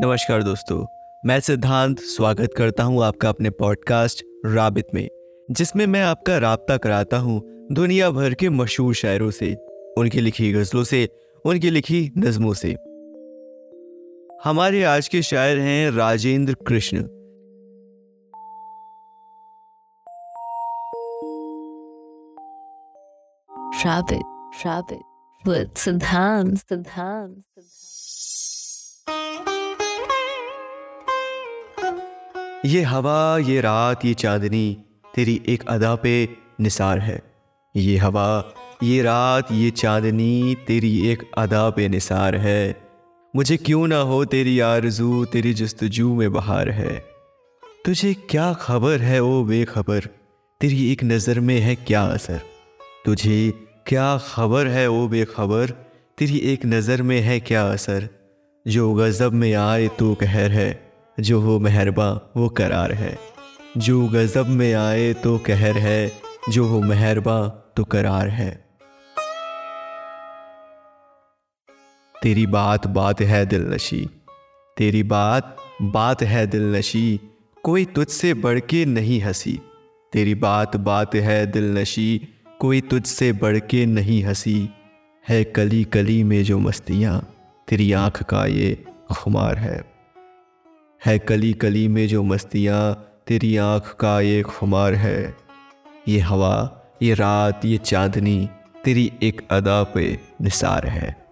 नमस्कार दोस्तों मैं सिद्धांत स्वागत करता हूँ आपका अपने पॉडकास्ट राबित में जिसमें मैं आपका राबता कराता हूँ दुनिया भर के मशहूर शायरों से उनकी लिखी गज़लों से उनकी लिखी नज़मों से हमारे आज के शायर हैं Rajendra Krishna Rabbit, rabbit, with Siddhant, Siddhant. ये हवा, ये रात, ये चांदनी, तेरी एक अदा पे निसार है। ये हवा, ये रात, ये चांदनी, तेरी एक अदा पे निसार है। मुझे क्यों ना हो तेरी आरज़ू, तेरी जस्तजू में बहार है। तुझे क्या खबर है, ओ बेखबर? तेरी एक नज़र में है क्या असर? तुझे क्या खबर है, ओ बेखबर? तेरी एक नज़र में है क्या असर? जो गज़ब में आए तो कहर है। जो हो मेहरबा, वो करार है। जो गज़ब में आए तो कहर है, जो हो मेहरबा तो करार है। तेरी बात बात है दिल नशी तेरी बात बात है दिल नशी कोई तुझसे बढ़ के नहीं हँसी। तेरी बात बात है दिल नशी कोई तुझसे बढ़ के नहीं हँसी। है कली कली में जो मस्तियाँ, तेरी आँख का ये खुमार है। है कली कली में जो मस्तियाँ, तेरी आँख का एक खुमार है। ये हवा, ये रात, ये चांदनी, तेरी एक अदा पे निसार है।